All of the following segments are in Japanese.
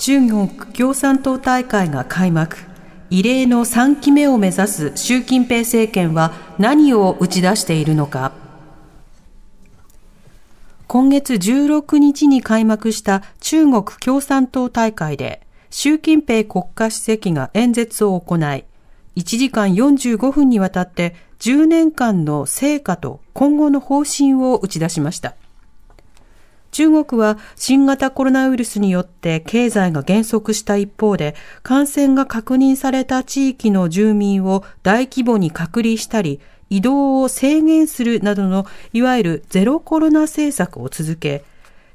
中国共産党大会が開幕。異例の3期目を目指す習近平政権は何を打ち出しているのか。今月16日に開幕した中国共産党大会で、習近平国家主席が演説を行い、1時間45分にわたって10年間の成果と今後の方針を打ち出しました。中国は新型コロナウイルスによって経済が減速した一方で、感染が確認された地域の住民を大規模に隔離したり、移動を制限するなどのいわゆるゼロコロナ政策を続け、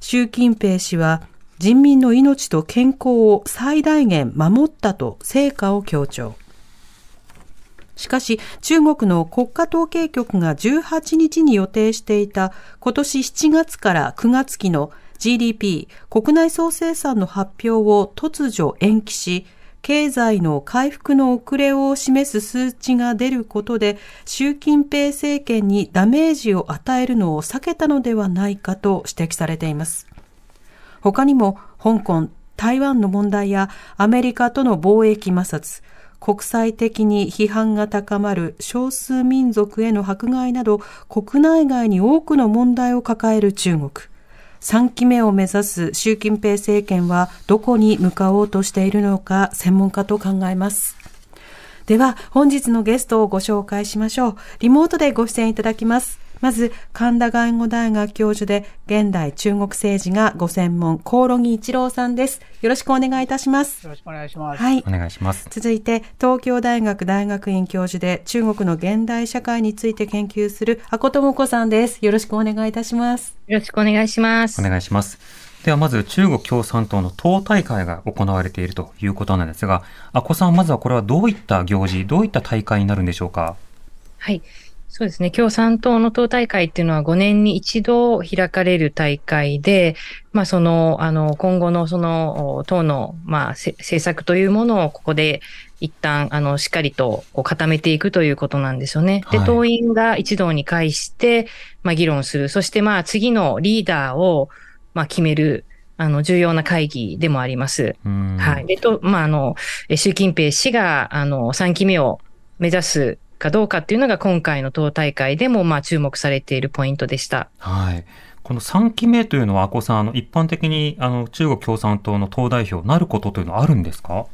習近平氏は人民の命と健康を最大限守ったと成果を強調。しかし、中国の国家統計局が18日に予定していた今年7月から9月期の GDP 国内総生産の発表を突如延期し、経済の回復の遅れを示す数値が出ることで、習近平政権にダメージを与えるのを避けたのではないかと指摘されています。他にも、香港、台湾の問題やアメリカとの貿易摩擦、国際的に批判が高まる少数民族への迫害など国内外に多くの問題を抱える中国。3期目を目指す習近平政権はどこに向かおうとしているのか専門家と考えます。では本日のゲストをご紹介しましょう。リモートでご出演いただきます。まず、神田外語大学教授で、現代中国政治がご専門、コオロギ一郎さんです。よろしくお願いいたします。よろしくお願いします。はいお。願いします。続いて、東京大学大学院教授で、中国の現代社会について研究する、あこともこさんです。よろしくお願いいたします。よろしくお願いします。お願いします。ではまず中国共産党の党大会が行われているということなんですが、あこさん、まずはこれはどういった行事、どういった大会になるんでしょうか？はい。そうですね。共産党の党大会っていうのは5年に一度開かれる大会で、まあその、あの、今後のその党の、まあせ政策というものをここで一旦、あの、しっかりとこう固めていくということなんですよね。で、はい党員が一堂に会して、まあ議論する。そしてまあ次のリーダーを、まあ決める。あの、重要な会議でもあります。うんはい。で、と、まあ、あの、え習近平氏が、あの、3期目を目指すかどうかっていうのが今回の党大会でも、まあ、注目されているポイントでした。はい。この3期目というのは、あこさん、あの、一般的に、あの、中国共産党の党代表になることというのはあるんですか？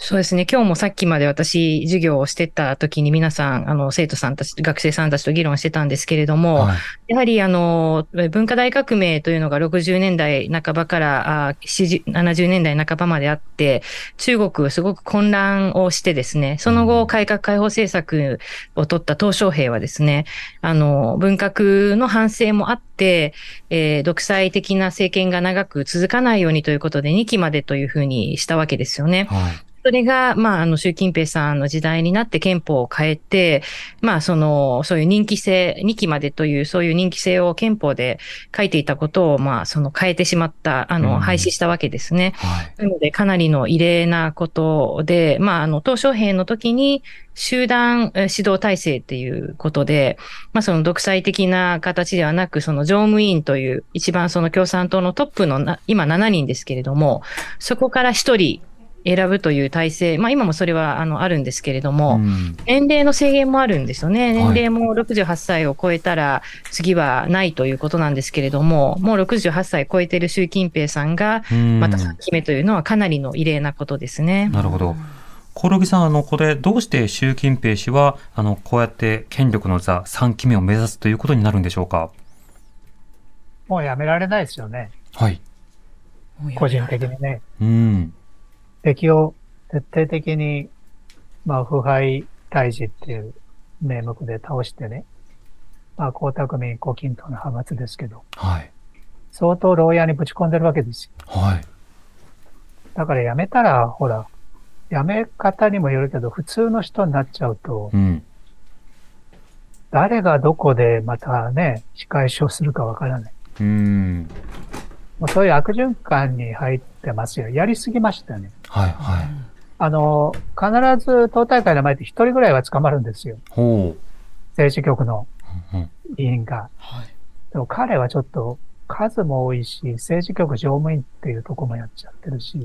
そうですね。今日もさっきまで私、授業をしてた時に皆さん、あの、生徒さんたち、学生さんたちと議論してたんですけれども、はい。やはりあの、文化大革命というのが60年代半ばからあ70 70年代半ばまであって、中国すごく混乱をしてですね、その後改革開放政策を取った鄧小平はですね、あの、文革の反省もあって、えー独裁的な政権が長く続かないようにということで2期までというふうにしたわけですよね。はい。それが、まあ、あの、習近平さんの時代になって憲法を変えて、まあ、その、そういう任期制、2期までという、そういう任期制を憲法で書いていたことを、まあ、その変えてしまった、あうんの、廃止したわけですね。はい。なので、かなりの異例なことで、まあ、あの、鄧小平の時に、集団え指導体制っていうことで、まあ、その独裁的な形ではなく、その常務委員という、一番その共産党のトップのな、今7人ですけれども、そこから1人選ぶという体制、まあ、今もそれは、あの、あるんですけれども、うん年齢の制限もあるんですよね。はい年齢も68歳を超えたら次はないということなんですけれども、もう68歳超えている習近平さんが、うんまた3期目というのはかなりの異例なことですね。なるほど。コオロギさん、あの、これ、どうして習近平氏は、あの、こうやって権力の座3期目を目指すということになるんでしょうか？もうやめられないですよね。はい。個人的にね。うん。敵を徹底的に、まあ、腐敗退治っていう名目で倒してね。まあ、江沢民、胡錦涛の派閥ですけど、はい。相当牢屋にぶち込んでるわけですよ。はい。だから辞めたら、ほら、辞め方にもよるけど、普通の人になっちゃうとう、ん。誰がどこでまたね、仕返しをするかわからない。うん。もうそういう悪循環に入ってますよ。やりすぎましたね。はい、はい。あの、必ず党大会の前で一人ぐらいは捕まるんですよ。ほ政治局のう。うん委員が。でも彼はちょっと数も多いし、政治局常務員っていうとこもやっちゃってるし、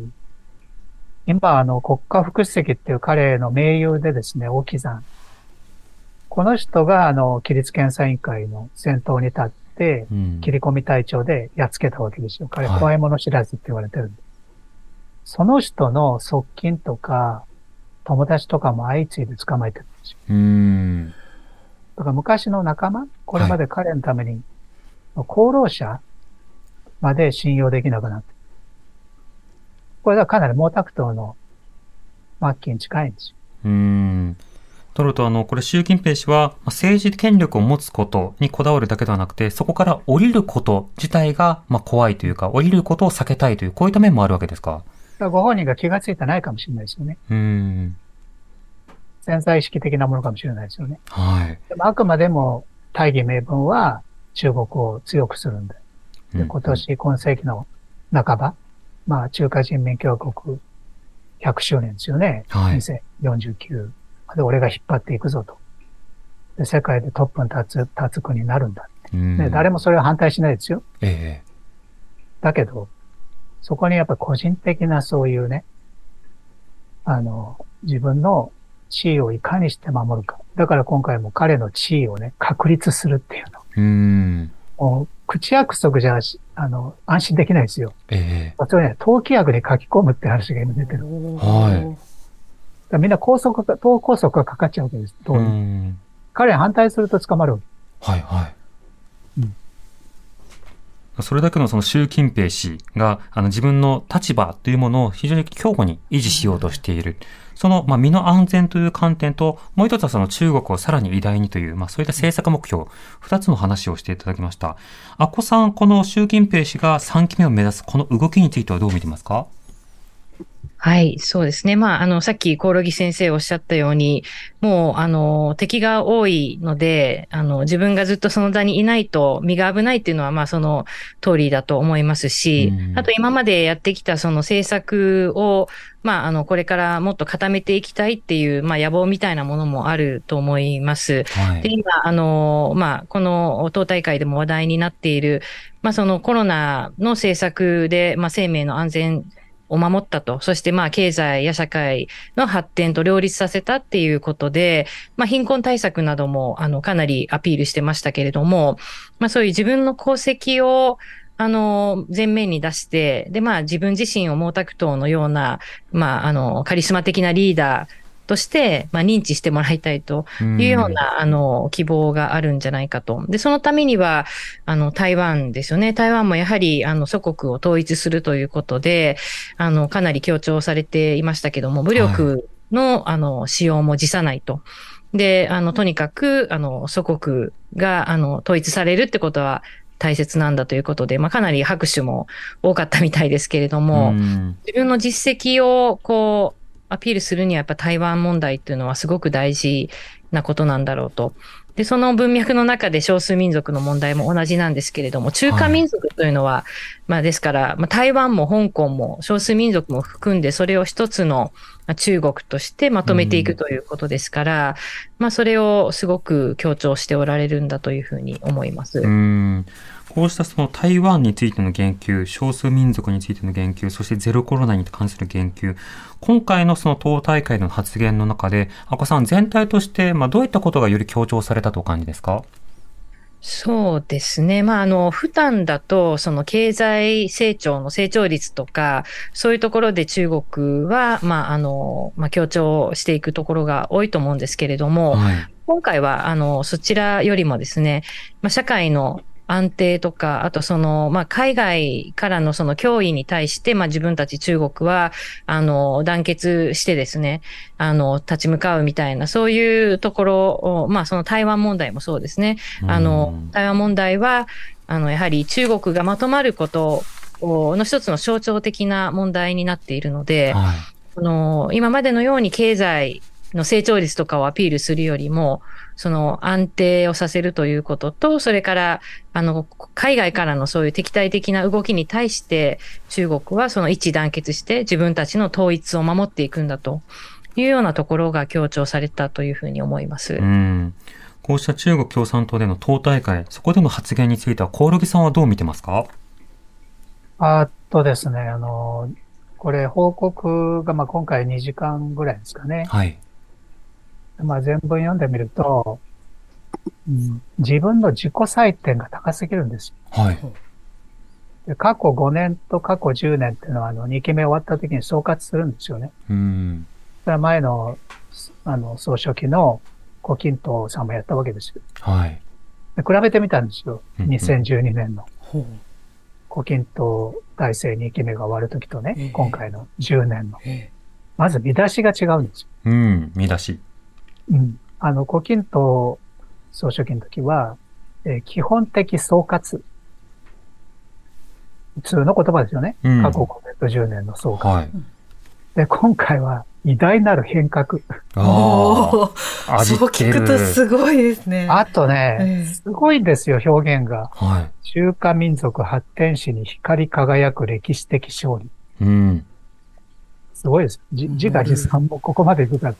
今、あの、国家副主席っていう彼の盟友でですね、大木山。この人が、あの、規律検査委員会の先頭に立って、うん。切り込み隊長でやっつけたわけですよ。彼、はい怖いもの知らずって言われてるんで。その人の側近とか、友達とかも相次いで捕まえてるんですよ。うん。だから昔の仲間、これまで彼のために、厚労者まで信用できなくなって。これはかなり毛沢東の末期に近いんですよ。うん。とると、あの、これ、習近平氏は、まあ政治権力を持つことにこだわるだけではなくて、そこから降りること自体が、まあ、怖いというか、降りることを避けたいという、こういった面もあるわけですか？ご本人が気がついてないかもしれないですよね。うん。潜在意識的なものかもしれないですよね。はい。でもあくまでも大義名分は中国を強くするんで。で、うん今年、今世紀の半ば、まあ、中華人民共和国100周年ですよね。はい2049で、俺が引っ張っていくぞと。で、世界でトップに立つ、立つ国になるんだ。うんね、誰もそれは反対しないですよ。ええだけど、そこにやっぱ個人的なそういうね、あの、自分の地位をいかにして守るか。だから今回も彼の地位をね、確立するっていうの。うん。もう、口約束じゃ、あの、安心できないですよ。えそれね、党規約に書き込むって話が今出てる。はい。らみんな拘束が、党拘束がかかっちゃうわけです。党うにん。彼に反対すると捕まるわけ。はいはい。それだけのその習近平氏が、あの自分の立場というものを非常に強固に維持しようとしている。その、まあ、身の安全という観点と、もう一つはその中国をさらに偉大にという、まあ、そういった政策目標、二つの話をしていただきました。あこさん、この習近平氏が3期目を目指すこの動きについてはどう見てますか？はい、そうですね。まあ、あの、さっき、コオロギ先生おっしゃったように、もう、あの、敵が多いので、あの、自分がずっとその座にいないと身が危ないっていうのは、まあ、その通りだと思いますしう、んあと今までやってきたその政策を、まあ、あの、これからもっと固めていきたいっていう、まあ、野望みたいなものもあると思います。で、はい。今、あの、まあ、この党大会でも話題になっている、まあ、そのコロナの政策で、まあ、生命の安全を守ったと、そして、まあ、経済や社会の発展と両立させたっていうことで、まあ、貧困対策なども、あの、かなりアピールしてましたけれども、まあ、そういう自分の功績を、あの、前面に出して、で、まあ、自分自身を毛沢東のような、まあ、あの、カリスマ的なリーダーとして、まあ、認知してもらいたいというような、あの、希望があるんじゃないかと。で、そのためには、あの、台湾ですよね。台湾もやはり、あの、祖国を統一するということで、あの、かなり強調されていましたけども、武力の、あの、使用も辞さないと。で、あの、とにかく、あの、祖国が、あの、統一されるってことは大切なんだということで、まあ、かなり拍手も多かったみたいですけれども、うん自分の実績をこうアピールするにはやっぱ台湾問題っていうのはすごく大事なことなんだろうと。で、その文脈の中で少数民族の問題も同じなんですけれども、中華民族というのは、まあですから、まあ、台湾も香港も少数民族も含んで、それを一つのまあ中国としてまとめていくということですから、まあそれをすごく強調しておられるんだというふうに思います。うんこうしたその台湾についての言及、少数民族についての言及、そしてゼロコロナに関する言及、今回のその党大会の発言の中で、あこさん全体として、まあ、どういったことがより強調されたとお感じですか？そうですね。まあ、あの、普段だと、その経済成長の成長率とか、そういうところで中国は、まあ、あの、まあ、強調していくところが多いと思うんですけれども、はい。今回は、あの、そちらよりもですね、まあ、社会の安定とか、あとその、まあ、海外からのその脅威に対して、まあ、自分たち中国は、あの、団結してですね、あの、立ち向かうみたいな、そういうところを、まあ、その台湾問題もそうですね。あの、台湾問題は、あの、やはり中国がまとまることの一つの象徴的な問題になっているので、はい。あの、今までのように経済の成長率とかをアピールするよりも、その安定をさせるということと、それから、あの、海外からのそういう敵対的な動きに対して、中国はその一致団結して自分たちの統一を守っていくんだというようなところが強調されたというふうに思います。うん。こうした中国共産党での党大会、そこでの発言については、コオロギさんはどう見てますか？あとですね、あの、これ報告がまあ今回2時間ぐらいですかね。はい。まあ全文読んでみると、うん自分の自己採点が高すぎるんですよはい。で過去5年と過去10年っていうのは、あの、2期目終わった時に総括するんですよね。うん。それは前の、あの、総書記の胡錦涛さんもやったわけですよ。はい。で比べてみたんですよ。うんうん2012年の。胡錦涛体制2期目が終わる時とね、ええ今回の10年の。えまず見出しが違うんですよ。うん。見出し。うん。あの、胡錦涛総書記の時は、えー基本的総括。普通の言葉ですよね。うん過去5年と10年の総括。はい。で、今回は偉大なる変革。ああ。そう聞く。とすごいですね。あとね、ええすごいんですよ、表現が。はい。中華民族発展史に光り輝く歴史的勝利。うん。すごいです。じ自画自賛もここまで行くから。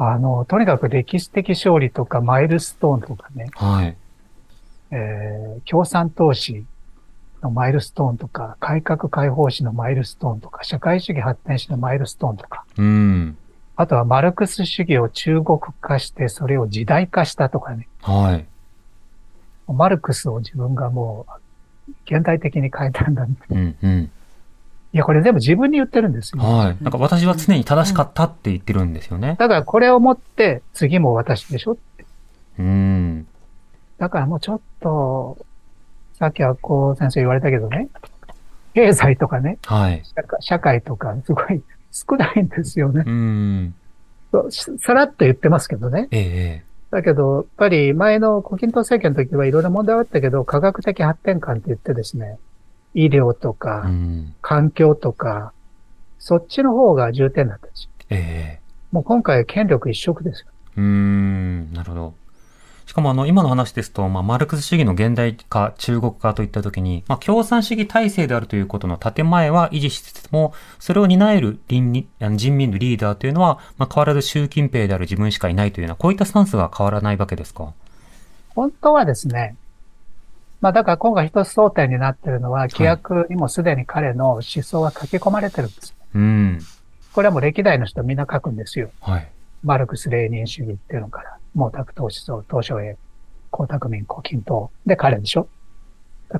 あの、とにかく歴史的勝利とかマイルストーンとかね、はい。えー共産党史のマイルストーンとか、改革開放史のマイルストーンとか、社会主義発展史のマイルストーンとか、うん。あとはマルクス主義を中国化して、それを時代化したとかね。はい。マルクスを自分がもう、現代的に変えたんだ。いうん。うん。や、これ全部自分に言ってるんですよ。はい。なんか私は常に正しかったって言ってるんですよね。だからこれをもって、次も私でしょうん。だからもうちょっと、さっきはこう先生言われたけどね、経済とかね、はい。社会とかすごい少ないんですよね。うん。さらっと言ってますけどね。ええ。だけど、やっぱり前の胡錦涛政権の時はいろいろ問題はあったけど、科学的発展感って言ってですね、医療とかう、ん。環境とか、そっちの方が重点だったんですよ。ええ。もう今回権力一色ですよ。うーん、なるほど。しかもあの、今の話ですと、まあ、マルクス主義の現代化、中国化といったときに、まあ、共産主義体制であるということの建前は維持しつつも、それを担える人民のリーダーというのは、まあ、変わらず習近平である自分しかいないというような、こういったスタンスが変わらないわけですか？本当はですね、まあだから今回一つ争点になっているのは、規約にもすでに彼の思想が書き込まれてるんです。うん。これはもう歴代の人みんな書くんですよ。はい。マルクス・レーニン主義っていうのから、毛沢東思想、東小英、江沢民、胡錦涛。で、彼でしょ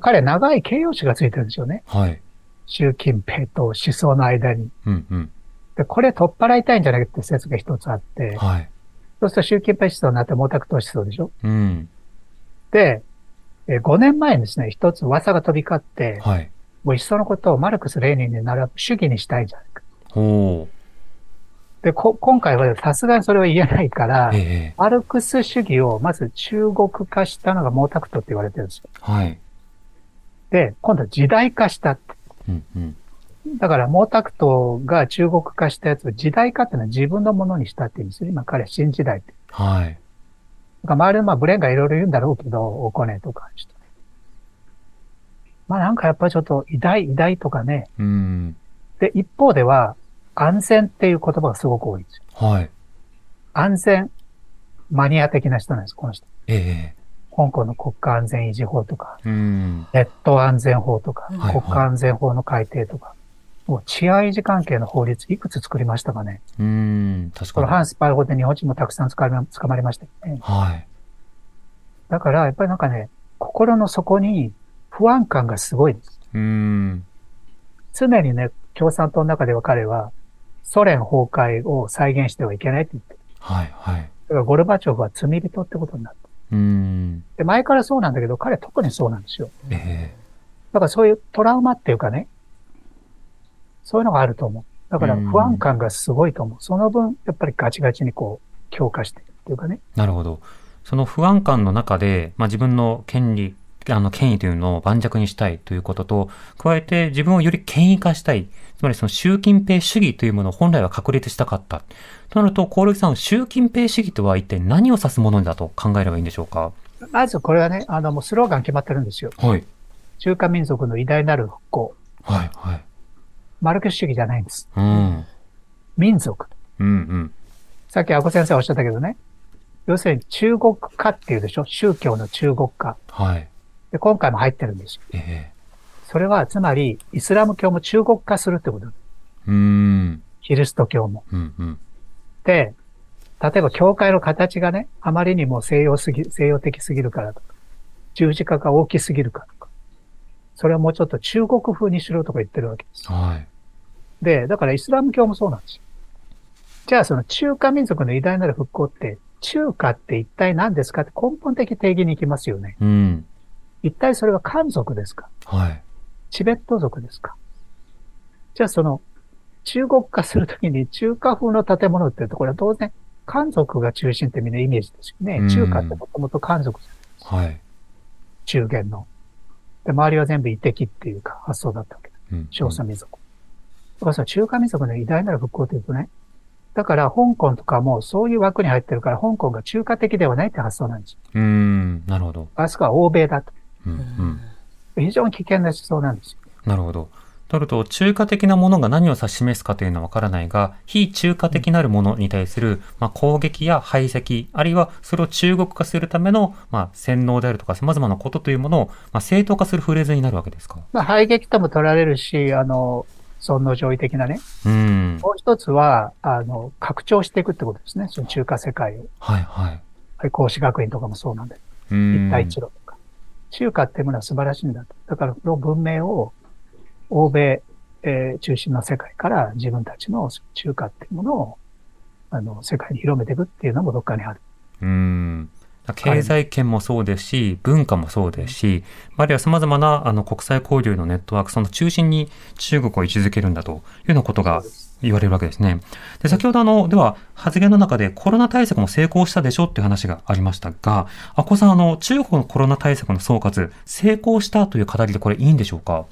彼長い形容詞がついてるんですよね。はい。習近平と思想の間に。うん、うん。で、これ取っ払いたいんじゃないかって説が一つあって、はい。そうすると習近平思想になって毛沢東思想でしょうん。で、えー5年前にですね、一つ噂が飛び交って、はい。もういっそのことをマルクス・レーニンに並ぶ主義にしたいんじゃないか。ほで、こ、今回はさすがにそれは言えないからう。え、え。マルクス主義をまず中国化したのが毛沢東って言われてるんですよ。はい。で、今度は時代化したって。うん、うん。だから毛沢東が中国化したやつを時代化っていうのは自分のものにしたっていうんですよ。今彼は新時代って。はい。だから周りのまあブレーンがいろいろ言うんだろうけど、お金とかの人ね。まあなんかやっぱりちょっと偉大、偉大とかね。うん。で、一方では安全っていう言葉がすごく多いんですよ。はい。安全、マニア的な人なんです、この人。ええ。香港の国家安全維持法とか、うん。ネット安全法とか、はい国家安全法の改定とか、もう治安維持関係の法律いくつ作りましたかね。うん。確かに。この反スパイ法で日本人もたくさん捕ま捕まりましたよね。はい。だから、やっぱりなんかね、心の底に不安感がすごいです。うん。常にね、共産党の中では彼は、ソ連崩壊を再現してはいけないって言ってる。はい、はい。だからゴルバチョフは罪人ってことになった。うん。で、前からそうなんだけど、彼特にそうなんですよ。ええ。だからそういうトラウマっていうかね、そういうのがあると思う。だから不安感がすごいと思う。その分、やっぱりガチガチにこう、強化してるっていうかね。なるほど。その不安感の中で、まあ、自分の権利、あの、権威というのを盤石にしたいということと、加えて自分をより権威化したい。つまりその習近平主義というものを本来は確立したかった。となると、興梠さん、習近平主義とは一体何を指すものだと考えればいいんでしょうか？まずこれはね、あの、もうスローガン決まってるんですよ。はい。中華民族の偉大なる復興。はい、はい。マルクス主義じゃないんです。うん。民族。うん、うん。さっきアコ先生おっしゃったけどね。要するに中国化っていうでしょ？宗教の中国化。はい。で、今回も入ってるんですよ。えそれは、つまり、イスラム教も中国化するってこと。えうーん。キリスト教も。うん、うん。で、例えば教会の形がね、あまりにも西洋すぎ、西洋的すぎるからとか、十字架が大きすぎるからとか、それをもうちょっと中国風にしろとか言ってるわけです。はい。で、だからイスラム教もそうなんですよ。じゃあその中華民族の偉大なる復興って、中華って一体何ですかって根本的定義に行きますよね。うん。一体それは漢族ですか？はい。チベット族ですか？じゃあその中国化するときに中華風の建物っていうところは当然漢族が中心ってみんなイメージですよね。うん中華ってもともと漢族じゃんはい。中原の。で、周りは全部遺跡っていうか発想だったわけだ。うん。少数民族。だからその中華民族の偉大なる復興というとね、だから香港とかもそういう枠に入ってるから香港が中華的ではないって発想なんですよ。うーん。なるほど。あそこは欧米だと。うん、うん。非常に危険な思想なんですよ。なるほど。となると、中華的なものが何を指し示すかというのはわからないが、非中華的なるものに対する、まあ、攻撃や排斥、あるいはそれを中国化するための、まあ、洗脳であるとか様々なことというものを、まあ、正当化するフレーズになるわけですか？まあ、排撃とも取られるし、あの、尊の上位的なね。うん。もう一つは、あの、拡張していくってことですね。その中華世界を。はい、はい。はい、孔子学院とかもそうなんで。うん。一帯一路とか。中華っていうものは素晴らしいんだと。だから、この文明を、欧米、えー中心の世界から自分たちの中華っていうものを、あの、世界に広めていくっていうのもどっかにある。うん。経済圏もそうですし、文化もそうですし、あるいは様々なあの国際交流のネットワーク、その中心に中国を位置づけるんだというようなことが言われるわけですね。で、先ほどあの、では発言の中でコロナ対策も成功したでしょっていう話がありましたが、あこさんあの、中国のコロナ対策の総括、成功したという語りでこれいいんでしょうか？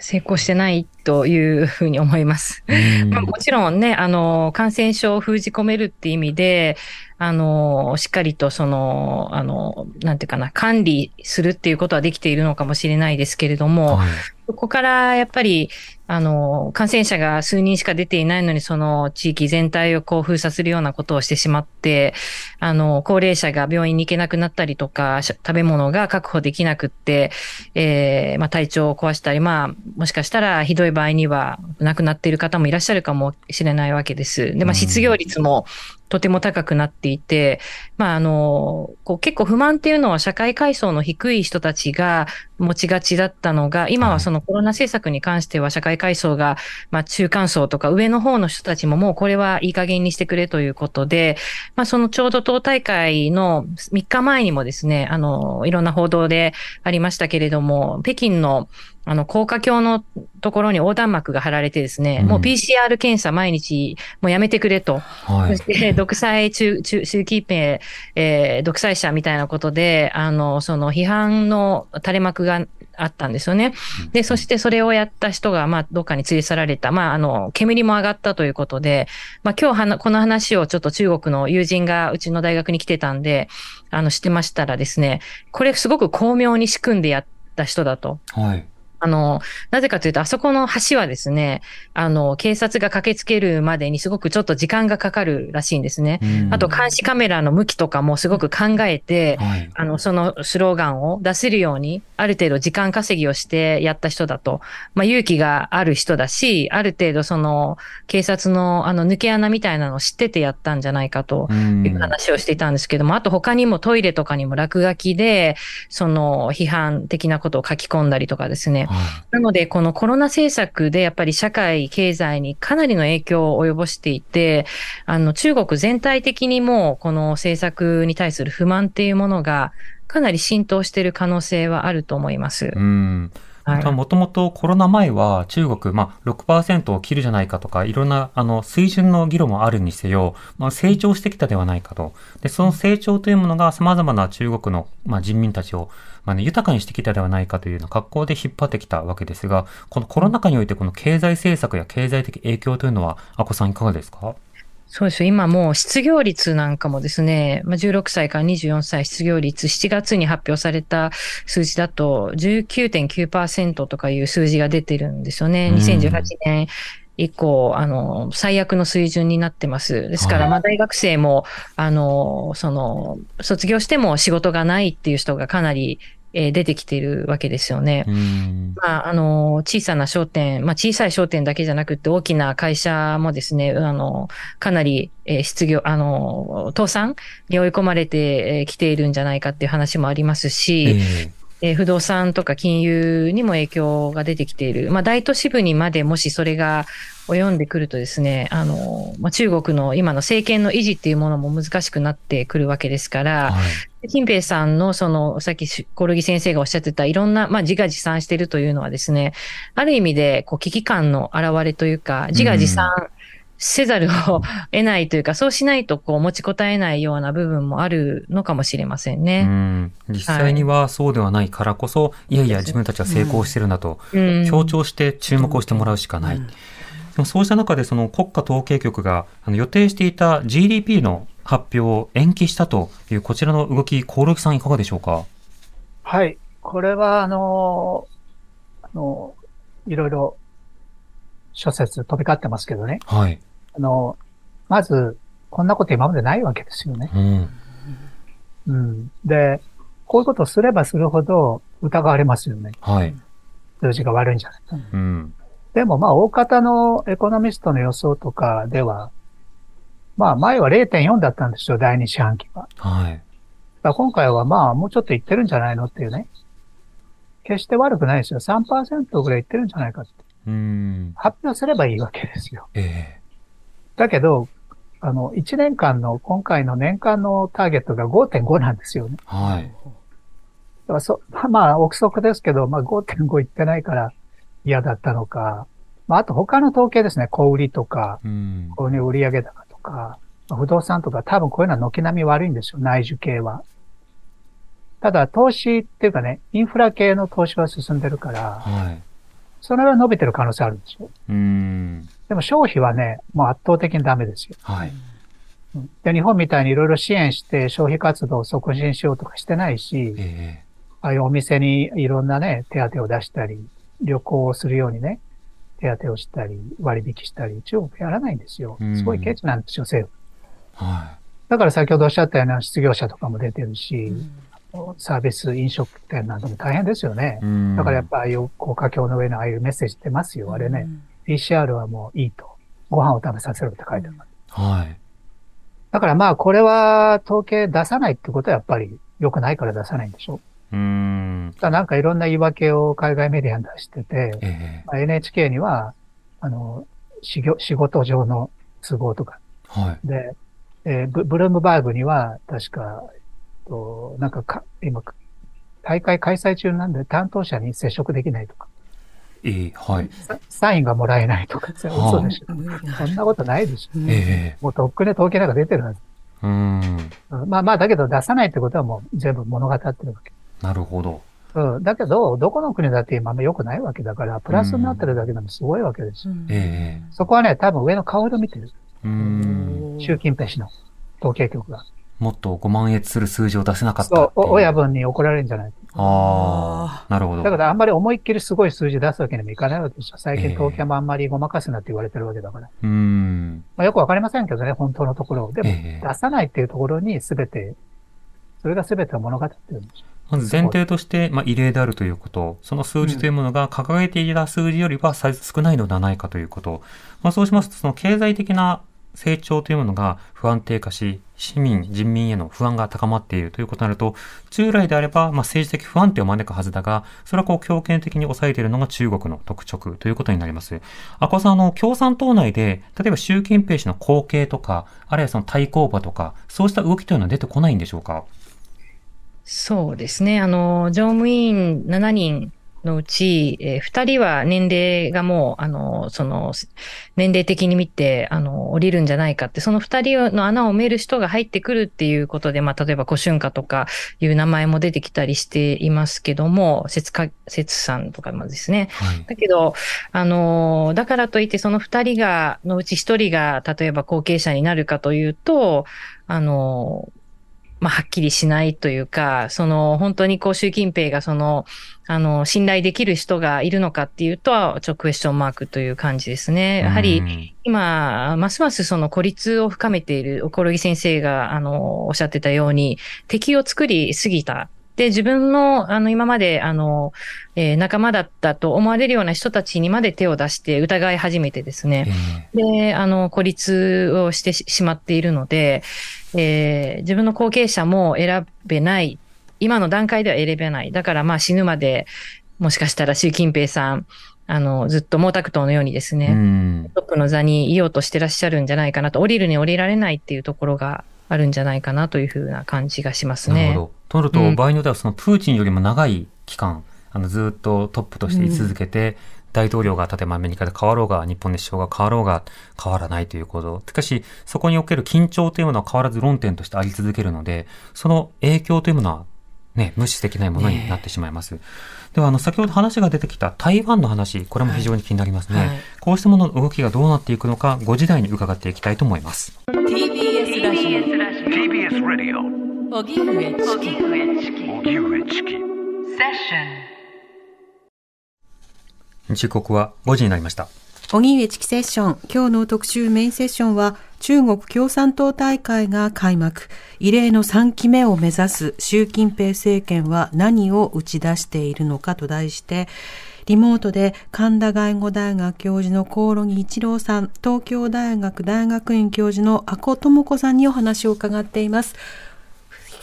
成功してないというふうに思います。うん まあ、もちろんね、あの、感染症を封じ込めるっていう意味で、あの、しっかりとその、あの、なんていうかな、管理するっていうことはできているのかもしれないですけれども、はいそこからやっぱり、あの、感染者が数人しか出ていないのに、その地域全体をこう封鎖するようなことをしてしまって、あの、高齢者が病院に行けなくなったりとか、し食べ物が確保できなくって、えーまあ体調を壊したり、まあ、もしかしたらひどい場合には亡くなっている方もいらっしゃるかもしれないわけです。で、まあ、うん失業率もとても高くなっていて、まあ、あの、こう結構不満っていうのは社会階層の低い人たちが持ちがちだったのが、今はそのコロナ政策に関しては社会階層が、まあ、中間層とか上の方の人たちももうこれはいい加減にしてくれということで、まあ、そのちょうど党大会の3日前にもですね、あの、いろんな報道でありましたけれども、北京のあの、高架橋のところに横断幕が貼られてですね、うん。もう PCR 検査毎日もうやめてくれと。はい。そして、独裁中、中、習近平、えー独裁者みたいなことで、あの、その批判の垂れ幕があったんですよね。で、そしてそれをやった人が、まあ、どっかに連れ去られた。まあ、あの、煙も上がったということで、まあ、今日はな、この話をちょっと中国の友人がうちの大学に来てたんで、あの、知ってましたらですね、これすごく巧妙に仕組んでやった人だと。はいあの、なぜかというと、あそこの橋はですね、あの、警察が駆けつけるまでにすごくちょっと時間がかかるらしいんですね。うんあと、監視カメラの向きとかもすごく考えて、はいあの、そのスローガンを出せるように、ある程度時間稼ぎをしてやった人だと。まあ、勇気がある人だし、ある程度その、警察のあの、抜け穴みたいなのを知っててやったんじゃないかと。うんいう話をしていたんですけども、あと他にもトイレとかにも落書きで、その批判的なことを書き込んだりとかですね。はいなので、このコロナ政策でやっぱり社会、経済にかなりの影響を及ぼしていて、あの、中国全体的にもこの政策に対する不満っていうものがかなり浸透している可能性はあると思います。うんはいもともとコロナ前は中国、まあ、6%を切るじゃないかとか、いろんな、あの、水準の議論もあるにせよ、まあ、成長してきたではないかと。で、その成長というものが様々な中国の、まあ、人民たちを、まあね、豊かにしてきたではないかというような格好で引っ張ってきたわけですが、このコロナ禍においてこの経済政策や経済的影響というのは、あこさんいかがですか？そうですよ。今もう失業率なんかもですね、まあ、16歳から24歳失業率、7月に発表された数字だと19.9%とかいう数字が出てるんですよね。2018年以降、あの、最悪の水準になってます。ですから、まあ大学生も、あの、その、卒業しても仕事がないっていう人がかなりえー、出てきているわけですよね。まあ、あの、小さな商店、まあ、小さい商店だけじゃなくて大きな会社もですね、あの、かなり、えー、失業、あの、倒産に追い込まれてきているんじゃないかっていう話もありますし、え不動産とか金融にも影響が出てきている。まあ、大都市部にまでもしそれが及んでくるとですね、あの、まあ、中国の今の政権の維持っていうものも難しくなってくるわけですから、はい、金平さんのその、さっきコルギ先生がおっしゃってたいろんな、まあ、自画自賛しているというのはですね、ある意味で、こう、危機感の表れというか、自画自賛、せざるを得ないというか、そうしないとこう持ちこたえないような部分もあるのかもしれませんね。ん。実際にはそうではないからこそ、はい、いやいや自分たちは成功してるん。だと、強調して注目をしてもらうしかない。うん、でもそうした中でその国家統計局があの予定していた GDP の発表を延期したというこちらの動き、興梠さんいかがでしょうか？はい。これは、あの、あの、いろいろ諸説飛び交ってますけどね。はい。あの、まず、こんなこと今までないわけですよね。うん。うん。で、こういうことをすればするほど疑われますよね。はい。数字が悪いんじゃないか。うん。でもまあ、大方のエコノミストの予想とかでは、まあ、前は0.4だったんですよ、第二四半期は。はい。今回はまあ、もうちょっといってるんじゃないのっていうね。決して悪くないですよ。3%ぐらいいってるんじゃないかって。うん。発表すればいいわけですよ。ええだけど、あの、1年間の、今回の年間のターゲットが5.5なんですよね。はい。だからそ、まあ、憶測ですけど、まあ5.5いってないから嫌だったのか、まあ、あと他の統計ですね、小売りとか、購入売上高とか、不動産とか、多分こういうのは軒並み悪いんですよ、内需系は。ただ、投資っていうかね、インフラ系の投資は進んでるから、はい、それは伸びてる可能性あるんですよ。うんでも消費はね、もう圧倒的にダメですよ。はい。で、日本みたいにいろいろ支援して消費活動を促進しようとかしてないし、えー、ああいうお店にいろんなね、手当を出したり、旅行をするようにね、手当をしたり、割引したり、中国やらないんですよ。すごいケチなんですよ、政府。はい。だから先ほどおっしゃったような失業者とかも出てるし、サービス飲食店なども大変ですよね。だからやっぱああいう高架橋の上のああいうメッセージ出ますよ、あれね。PCR はもういいと。ご飯を食べさせろって書いてある。はい。だからまあ、これは統計出さないってことはやっぱり良くないから出さないんでしょう。うん。だなんかいろんな言い訳を海外メディアに出してて、えーまあ、NHK には、あの、仕事上の都合とか。はい。で、えー、ブブルームバーグには、確か、となんかか、今、大会開催中なんで担当者に接触できないとか。ええはい。サインがもらえないとか、嘘でしょ。そんなことないでしょ。ええもうとっくに統計なんか出てるはず。うん。まあまあ、だけど出さないってことはもう全部物語ってるわけ。なるほど。うん。だけど、どこの国だって今良くないわけだから、プラスになってるだけでもすごいわけですよ。ええそこはね、多分上の顔色見てる。うん。習近平氏の統計局が。もっとご満悦する数字を出せなかったそう、親分に怒られるんじゃないああ、なるほど。だからあんまり思いっきりすごい数字出すわけにもいかないわけですよ。最近東京もあんまりごまかすなって言われてるわけだから。えー、うん。まあ、よくわかりませんけどね、本当のところ。でも、出さないっていうところにすべて、それがすべてを物語ってるんですよ。まず前提として、まあ、異例であるということ、その数字というものが掲げていた数字よりは少ないのではないかということ。まあ、そうしますと、その経済的な成長というものが不安定化し、市民、人民への不安が高まっているということになると、従来であれば、まあ、政治的不安定を招くはずだが、それはこう強権的に抑えているのが中国の特徴ということになります。あこさん、あの、共産党内で、例えば習近平氏の後継とか、あるいはその対抗馬とか、そうした動きというのは出てこないんでしょうか？そうですね。あの、常務委員7人のうち、えー二人は年齢がもう、あの、その、年齢的に見て、あの、降りるんじゃないかって、その二人の穴を埋める人が入ってくるっていうことで、まあ、例えば、古春夏とかいう名前も出てきたりしていますけども、節か、節さんとかもですね。はい。だけど、あの、だからといってその二人が、のうち一人が、例えば後継者になるかというと、あの、まあ、はっきりしないというか、その、本当にこう、習近平がその、あの、信頼できる人がいるのかっていうとは、ちょっとクエスチョンマークという感じですね。やはり、り、今、ますますその孤立を深めている、おころぎ先生が、あの、おっしゃってたように、敵を作りすぎた。で、自分の、あの、今まで、あの、えー仲間だったと思われるような人たちにまで手を出して疑い始めてですね。ええで、あの、孤立をしてししまっているので、えー自分の後継者も選べない。今の段階では選べない。だからまあ死ぬまで、もしかしたら習近平さん、あの、ずっと毛沢東のようにですうね、ん。トップの座にいようとしてらっしゃるんじゃないかなと、降りるに降りられないっていうところがあるんじゃないかなというふうな感じがしますね。なるほど。となると、うん場合によってはそのプーチンよりも長い期間、あの、ずっとトップとして居続けて、大統領が例えばアメリカで変わろうが、日本で首相が変わろうが変わらないということ。しかし、そこにおける緊張というものは変わらず論点としてあり続けるので、その影響というものはね、無視できないものになってしまいます。では、あの、先ほど話が出てきた台湾の話、これも非常に気になりますね。はいこうしたものの動きがどうなっていくのか、5時台に伺っていきたいと思います。TBS ラジ TBS Radio オ荻上チキ荻上チキ時刻は5時になりました。荻上チキセッション。今日の特集メインセッションは、中国共産党大会が開幕。異例の3期目を目指す習近平政権は何を打ち出しているのかと題して、リモートで神田外語大学教授の興梠一郎さん、東京大学大学院教授の阿古智子さんにお話を伺っています。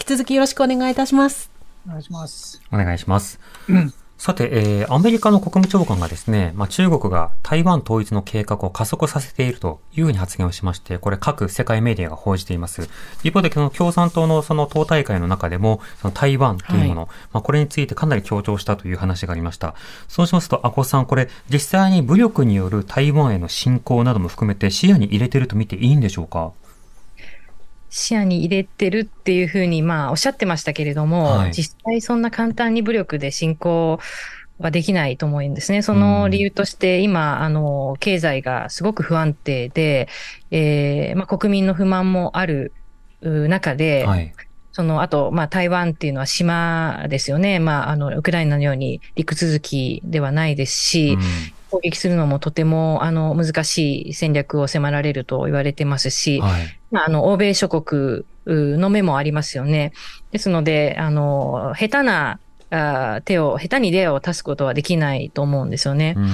続きよろしくお願いいたします。お願いします。お願いします。さて、えーアメリカの国務長官がですね、まあ、中国が台湾統一の計画を加速させているというふうに発言をしまして、これ各世界メディアが報じています。一方で、その共産党のその党大会の中でも、その台湾というもの、まあ、これについてかなり強調したという話がありました。そうしますと、阿古さん、これ、実際に武力による台湾への侵攻なども含めて視野に入れていると見ていいんでしょうか？視野に入れてるっていうふうに、まあ、おっしゃってましたけれども、はい実際そんな簡単に武力で侵攻はできないと思うんですね。その理由として、今、あの、経済がすごく不安定で、えーまあ、国民の不満もあるう中で、はい。その、あと、まあ、台湾っていうのは島ですよね。まあ、あの、ウクライナのように陸続きではないですし、うん攻撃するのもとても、あの、難しい戦略を迫られると言われてますし、はい。まあ、あの、欧米諸国うの目もありますよね。ですので、あの、下手なあ手を、下手に例を足すことはできないと思うんですよね。うん。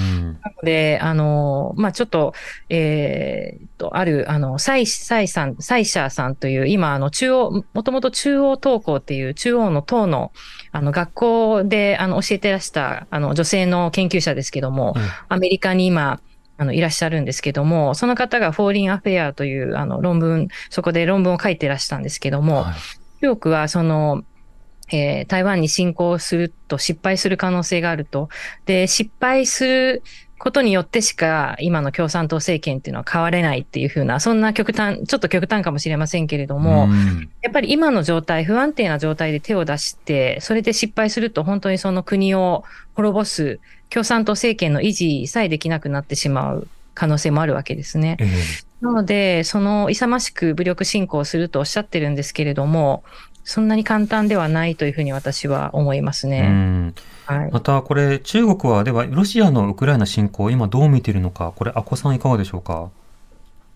なので、あの、まあ、ちょっと、えーっと、ある、あの、サイ、サイさん、サイシャーさんという、今、あの、中央、もともと中央東校っていう中央の党の、あの、学校で、あの、教えてらした、あの、女性の研究者ですけども、アメリカに今、あの、いらっしゃるんですけども、その方がフォーリンアフェアという、あの、論文、そこで論文を書いてらしたんですけども、はい中国はその、えー台湾に侵攻すると失敗する可能性があると。で、失敗することによってしか今の共産党政権っていうのは変われないっていうふうな、そんな極端、ちょっと極端かもしれませんけれども、うんやっぱり今の状態、不安定な状態で手を出して、それで失敗すると本当にその国を滅ぼす共産党政権の維持さえできなくなってしまう可能性もあるわけですね。ええなので、その勇ましく武力侵攻するとおっしゃってるんですけれども、そんなに簡単ではないというふうに私は思いますうね。んはい。また、これ、中国は、では、ロシアのウクライナ侵攻、今どう見ているのか、これ、阿古さんいかがでしょうか？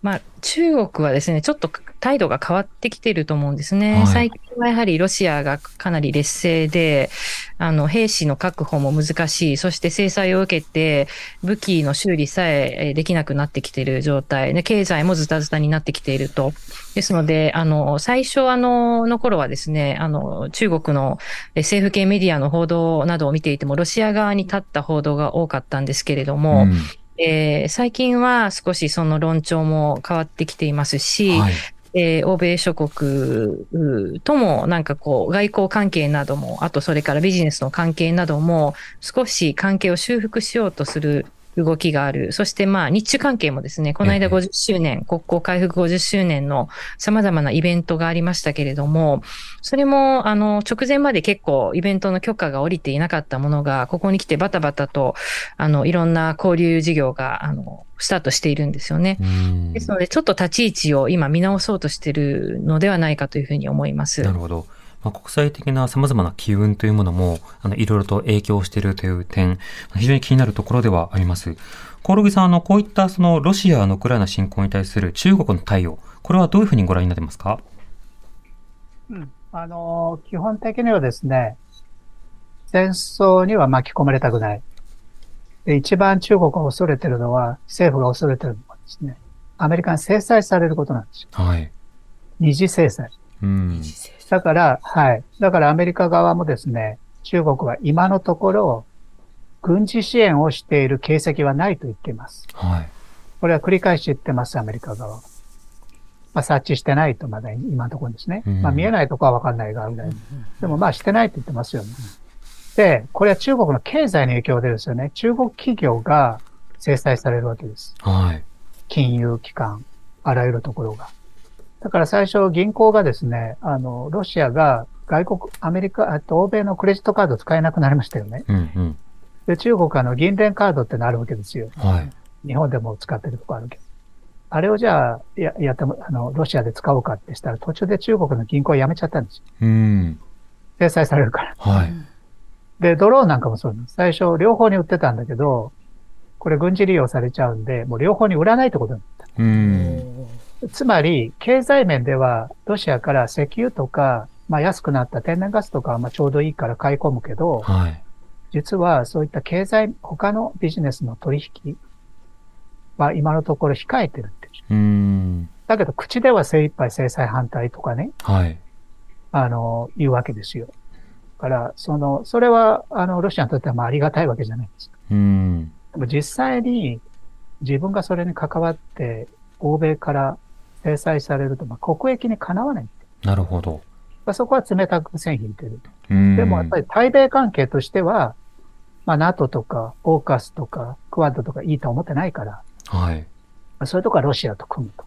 まあ、中国はですね、ちょっと態度が変わってきていると思うんですね。はい最近はやはりロシアがかなり劣勢で、あの、兵士の確保も難しい、そして制裁を受けて、武器の修理さええーできなくなってきている状態で、経済もズタズタになってきていると。ですので、あの、最初、あの、の頃はですね、あの、中国のえー政府系メディアの報道などを見ていても、ロシア側に立った報道が多かったんですけれども、んえー最近は少しその論調も変わってきていますし、はい。えー欧米諸国うともなんかこう外交関係なども、あとそれからビジネスの関係なども少し関係を修復しようとする動きがある。そしてまあ日中関係もですね、この間ええ50周年、国交回復50周年の様々なイベントがありましたけれども、それもあの直前まで結構イベントの許可が下りていなかったものが、ここに来てバタバタとあのいろんな交流事業があのスタートしているんですよね。うんですので、ちょっと立ち位置を今見直そうとしているのではないかというふうに思います。なるほど。まあ、国際的な様々な機運というものも、あの、いろいろと影響しているという点、非常に気になるところではあります。コオロギさん、あの、こういったその、ロシアのウクライナ侵攻に対する中国の対応、これはどういうふうにご覧になってますか？うん。あの、基本的にはですね、戦争には巻き込まれたくない。で一番中国が恐れてるのは、政府が恐れてるのはですね、アメリカに制裁されることなんですよ。はい。二次制裁。うん。だから、はい。だからアメリカ側もですね、中国は今のところ、軍事支援をしている形跡はないと言っています。はい。これは繰り返し言ってます、アメリカ側は。まあ、察知してないとまだ今のところですね。うんまあ、見えないところはわかんないがぐらい。でもまあ、してないって言ってますよね。で、これは中国の経済の影響でですよね。中国企業が制裁されるわけです。はい。金融機関、あらゆるところが。だから最初銀行がですね、あの、ロシアが外国、アメリカ、あと欧米のクレジットカード使えなくなりましたよね。うんうん。で、中国はあの銀聯カードってのあるわけですよ。はい。日本でも使ってるとこあるけど。あれをじゃあ、や、やっても、あの、ロシアで使おうかってしたら途中で中国の銀行を辞めちゃったんですよ。うん。制裁されるから。はい。で、ドローンなんかもそうなんです。最初、両方に売ってたんだけど、これ軍事利用されちゃうんで、もう両方に売らないってことになっうん。た。つまり、経済面では、ロシアから石油とか、まあ安くなった天然ガスとかはまあちょうどいいから買い込むけど、はい。実はそういった経済、他のビジネスの取引は今のところ控えてるって。うん。だけど、口では精一杯制裁反対とかね、はい。あの、言うわけですよ。だから、その、それは、あの、ロシアにとってはまあありがたいわけじゃないですか。うん。でも実際に自分がそれに関わって、欧米から制裁されると、まあ、国益にかなわない。なるほど。まあ、そこは冷たく線引いてる。うん。でもやっぱり対米関係としては、まあ、NATO とか、オーカスとか、クワッドとかいいと思ってないから、はい。まあそういうとこはロシアと組むと。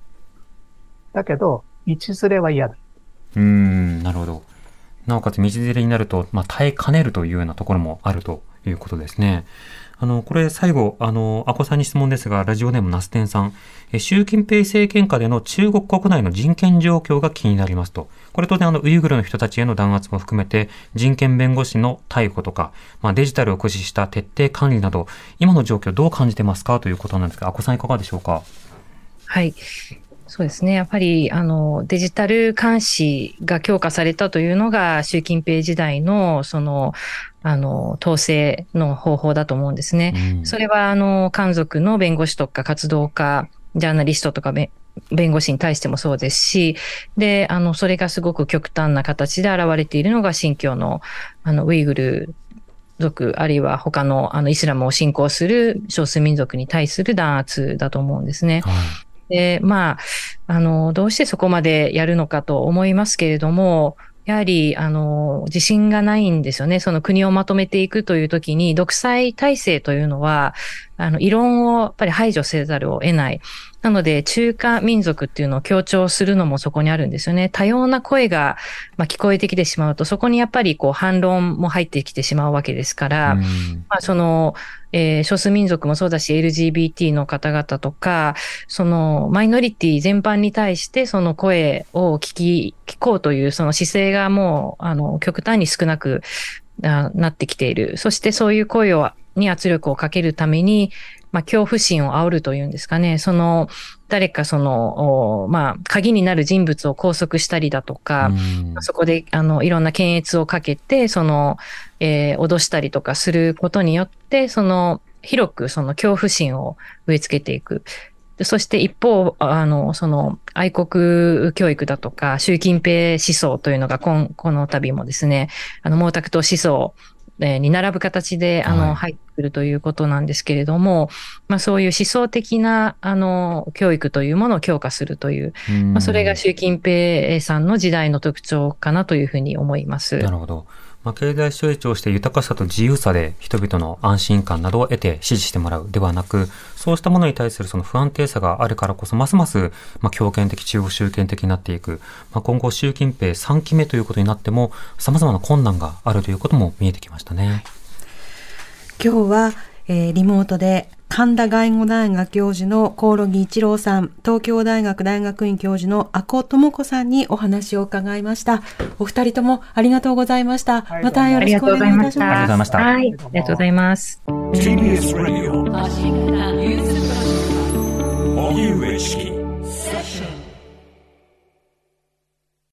だけど、道連れは嫌だ。うーん、なるほど。なおかつ道連れになると、まあ、耐えかねるというようなところもあるということですね。あの、これ最後、あの、アコさんに質問ですが、ラジオネームナステンさん。え習近平政権下での中国国内の人権状況が気になりますと。これ当然あの、ウイグルの人たちへの弾圧も含めて、人権弁護士の逮捕とか、まあ、デジタルを駆使した徹底管理など、今の状況どう感じてますかということなんですが、アコさんいかがでしょうか？はい。そうですね。やっぱり、あの、デジタル監視が強化されたというのが、習近平時代の、その、あの、統制の方法だと思うんですね。うんそれは、あの、漢族の弁護士とか活動家、ジャーナリストとかべ弁護士に対してもそうですし、で、あの、それがすごく極端な形で現れているのが、新疆の、あの、ウイグル族、あるいは他の、あの、イスラムを信仰する少数民族に対する弾圧だと思うんですね。はい。で、まあ、あの、どうしてそこまでやるのかと思いますけれども、やはり、あの、自信がないんですよね。その国をまとめていくというときに、独裁体制というのは、あの、異論をやっぱり排除せざるを得ない。なので、中華民族っていうのを強調するのもそこにあるんですよね。多様な声が、まあ、聞こえてきてしまうと、そこにやっぱりこう反論も入ってきてしまうわけですから、うんまあ、その、えー少数民族もそうだし、LGBT の方々とか、その、マイノリティ全般に対して、その声を聞き、聞こうという、その姿勢がもう、あの、極端に少なくあなってきている。そしてそういう声を、に圧力をかけるために、まあ、恐怖心を煽るというんですかね。その、誰かその、おまあ、鍵になる人物を拘束したりだとか、うんそこで、あの、いろんな検閲をかけて、その、えー脅したりとかすることによって、その、広くその恐怖心を植え付けていく。でそして一方、あの、その、愛国教育だとか、習近平思想というのが今、この度もですね、あの、毛沢東思想えーに並ぶ形で、あの、はい入ってくるということなんですけれども、まあそういう思想的な、あの、教育というものを強化するという、まあそれが習近平さんの時代の特徴かなというふうに思います。なるほど。まあ、経済成長して豊かさと自由さで人々の安心感などを得て支持してもらうではなく、そうしたものに対するその不安定さがあるからこそ、ますます、まあ、強権的、中央集権的になっていく。まあ、今後、習近平3期目ということになっても、様々な困難があるということも見えてきましたね。今日は、えーリモートで神田外語大学教授のコオロギ一郎さん、東京大学大学院教授の阿古智子さんにお話を伺いました。お二人ともありがとうございました。はいまたよろしくお願いいたしありがとうございま。ますしたはい、ありがとうございます。TBS Radio